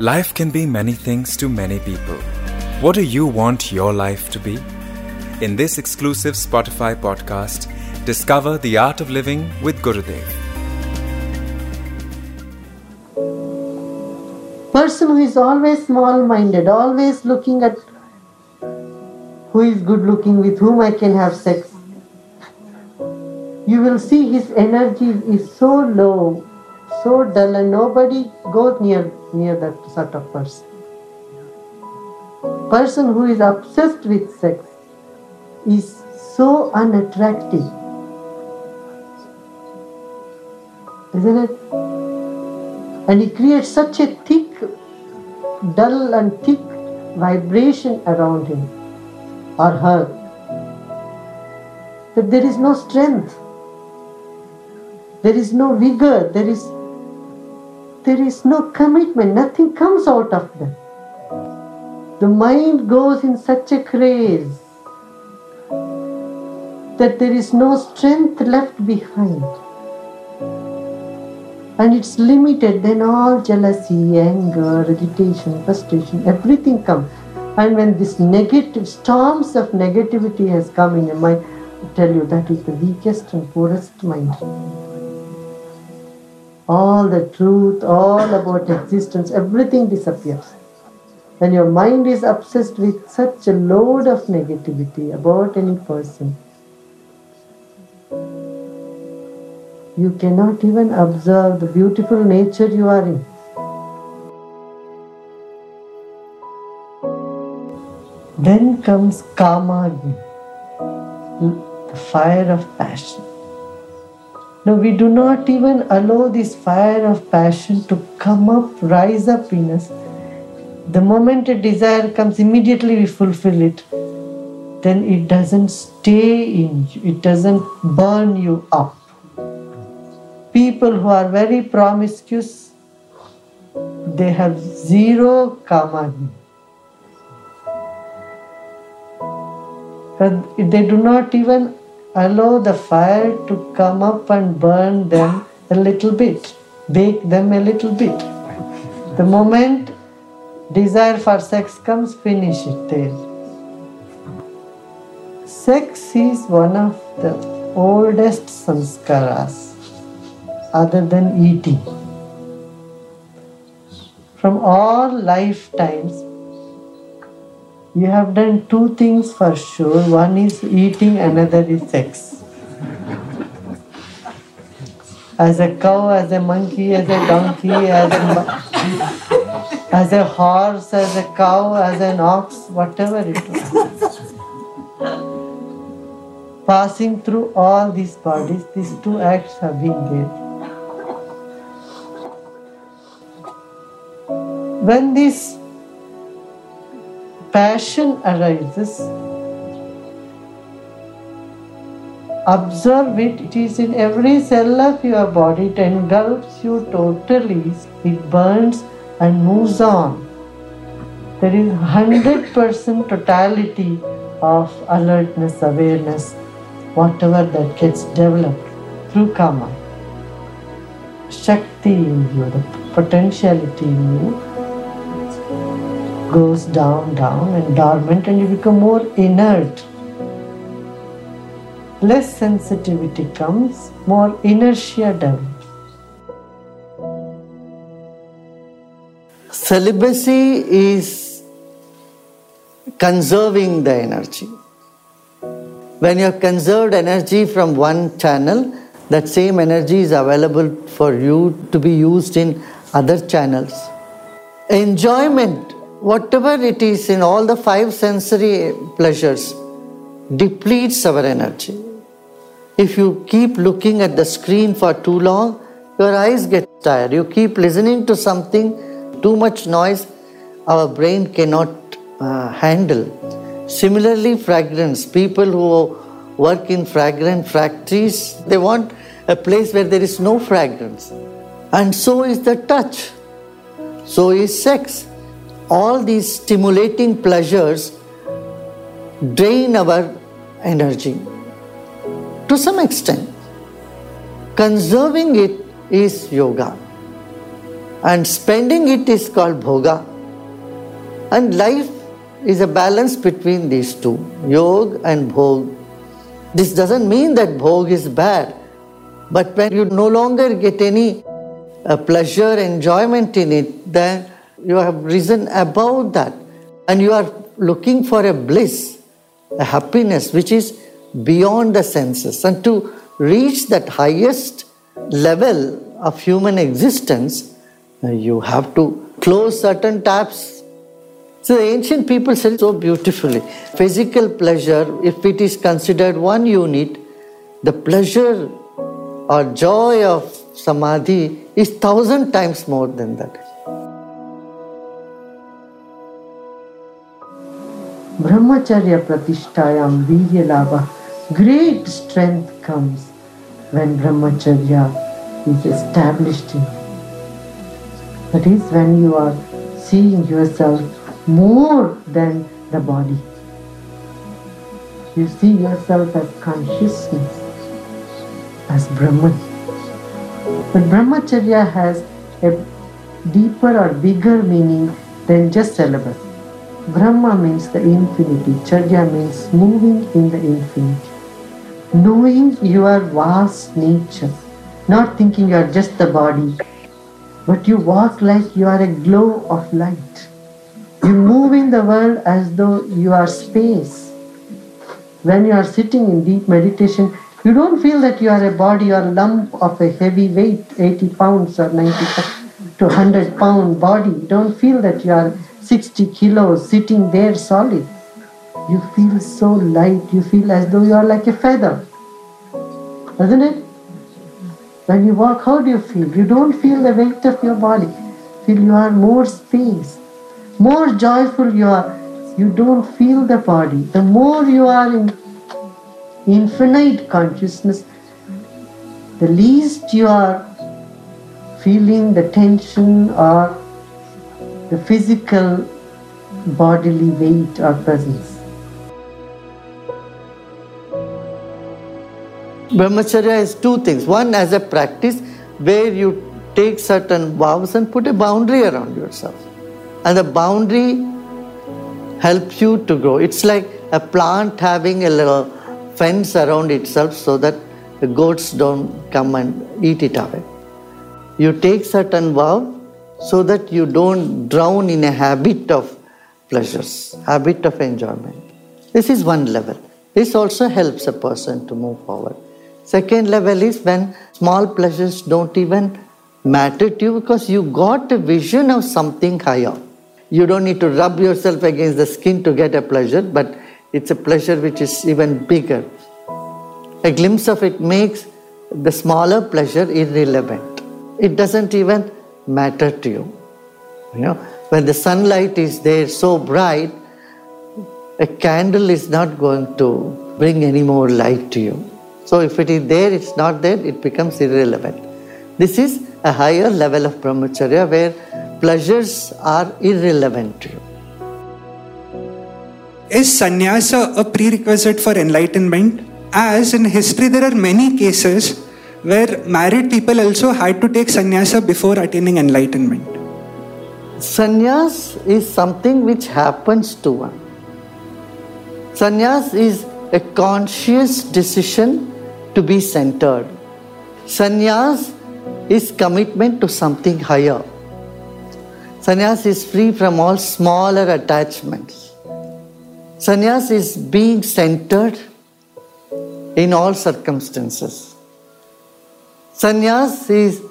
Life can be many things to many people. What do you want your life to be? In this exclusive Spotify podcast, discover the art of living with Gurudev. Person who is always small minded, always looking at who is good looking, with whom I can have sex, you will see his energy is so low, so dull, and nobody goes near near that sort of person. Person who is obsessed with sex is so unattractive. Isn't it? And he creates such a thick, dull and thick vibration around him or her that there is no strength, there is no vigor, there is there is no commitment, nothing comes out of them. The mind goes in such a craze that there is no strength left behind. And it's limited, then all jealousy, anger, agitation, frustration, everything comes. And when this negative storms of negativity has come in your mind, I tell you that is the weakest and poorest mind all the truth, all about existence, everything disappears. When your mind is obsessed with such a load of negativity about any person, you cannot even observe the beautiful nature you are in. Then comes Kama, the fire of passion. No, we do not even allow this fire of passion to come up, rise up in us. The moment a desire comes, immediately we fulfill it. Then it doesn't stay in you, it doesn't burn you up. People who are very promiscuous, they have zero kama. They do not even allow the fire to come up and burn them a little bit, bake them a little bit. The moment desire for sex comes, finish it there. Sex is one of the oldest sanskaras other than eating. From all lifetimes, you have done two things for sure. One is eating, another is sex. As a cow, as a monkey, as a donkey, as a, as a horse, as a cow, as an ox, whatever it was. Passing through all these bodies, these two acts have been there. When this passion arises, observe it, it is in every cell of your body, it engulfs you totally, it burns and moves on. There is 100% totality of alertness, awareness, whatever that gets developed through karma. Shakti in you, the potentiality in you goes down, down, and dormant, and you become more inert. Less sensitivity comes, more inertia develops. Celibacy is conserving the energy. When you have conserved energy from one channel, that same energy is available for you to be used in other channels. Enjoyment whatever it is in all the five sensory pleasures depletes our energy. If you keep looking at the screen for too long, your eyes get tired. You keep listening to something, too much noise, our brain cannot uh, handle. Similarly, fragrance. People who work in fragrance factories, they want a place where there is no fragrance. And so is the touch. So is sex all these stimulating pleasures drain our energy to some extent. Conserving it is yoga. and spending it is called bhoga. And life is a balance between these two, yoga and bhog. This doesn't mean that bhog is bad, but when you no longer get any uh, pleasure, enjoyment in it, then you have risen above that and you are looking for a bliss, a happiness which is beyond the senses. And to reach that highest level of human existence, you have to close certain taps. So the ancient people said so beautifully physical pleasure, if it is considered one unit, the pleasure or joy of samadhi is thousand times more than that. Brahmacharya Pratishtayam Virya Labha. Great strength comes when Brahmacharya is established in you. That is when you are seeing yourself more than the body. You see yourself as consciousness, as Brahman. But Brahmacharya has a deeper or bigger meaning than just celibacy. Brahma means the infinity, Charya means moving in the infinity. Knowing your vast nature, not thinking you are just the body, but you walk like you are a glow of light. You move in the world as though you are space. When you are sitting in deep meditation, you don't feel that you are a body or lump of a heavy weight, 80 pounds or 90 to 100 pound body. You don't feel that you are 60 kilos sitting there solid. You feel so light, you feel as though you are like a feather. Doesn't it? When you walk, how do you feel? You don't feel the weight of your body. Feel you are more space. More joyful you are. You don't feel the body. The more you are in infinite consciousness, the least you are feeling the tension or the physical bodily weight or presence. Brahmacharya is two things. One, as a practice where you take certain vows and put a boundary around yourself. And the boundary helps you to grow. It's like a plant having a little fence around itself so that the goats don't come and eat it away. You take certain vow so that you don't drown in a habit of pleasures, habit of enjoyment. This is one level. This also helps a person to move forward. Second level is when small pleasures don't even matter to you because you got a vision of something higher. You don't need to rub yourself against the skin to get a pleasure, but it's a pleasure which is even bigger. A glimpse of it makes the smaller pleasure irrelevant. It doesn't even matter to you. You know, when the sunlight is there so bright, a candle is not going to bring any more light to you. So if it is there, it's not there, it becomes irrelevant. This is a higher level of brahmacharya where pleasures are irrelevant to you. Is sannyasa a prerequisite for enlightenment? As in history, there are many cases where married people also had to take sannyasa before attaining enlightenment. Sannyas is something which happens to one. Sannyas is a conscious decision to be centered. Sannyas is commitment to something higher. Sannyas is free from all smaller attachments. Sannyas is being centered in all circumstances. Sannyas is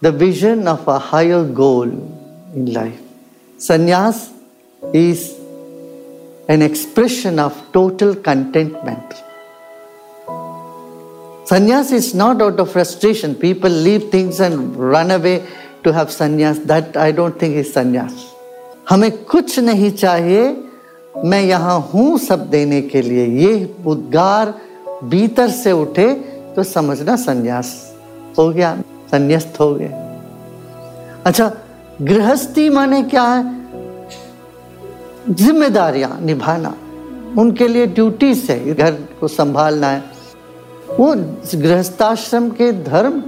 the vision of a higher goal in life. Sannyas is an expression of total contentment. Sannyas is not out of frustration. People leave things and run away to have sannyas. That I don't think is sannyas. हमें कुछ नहीं चाहिए मैं यहाँ हूँ सब देने के लिए ये उद्गार भीतर से उठे तो समझना संन्यास हो गया, संन्यास्त हो गए अच्छा गृहस्थी माने क्या है? जिम्मेदारियाँ निभाना, उनके लिए ड्यूटीज़ है, घर को संभालना है। वो गृहस्थाश्रम के धर्म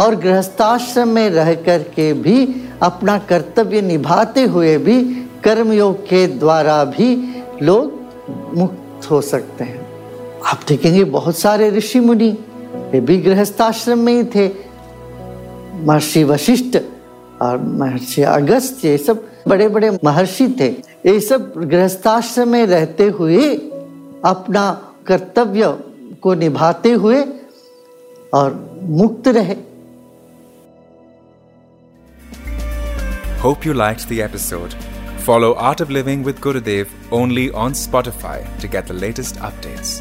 और गृहस्थाश्रम में रह कर के भी अपना कर्तव्य निभाते हुए भी कर्मयोग के द्वारा भी लोग मुक्त हो सकते हैं। आप देखेंगे बहुत सारे ऋषि मुनि ये भी गृहस्थाश्रम में ही थे महर्षि वशिष्ठ और महर्षि अगस्त ये सब बड़े बड़े महर्षि थे ये सब गृहस्थाश्रम में रहते हुए अपना कर्तव्य को निभाते हुए और मुक्त रहे Hope you liked the episode. Follow Art of Living with Gurudev only on Spotify to get the latest updates.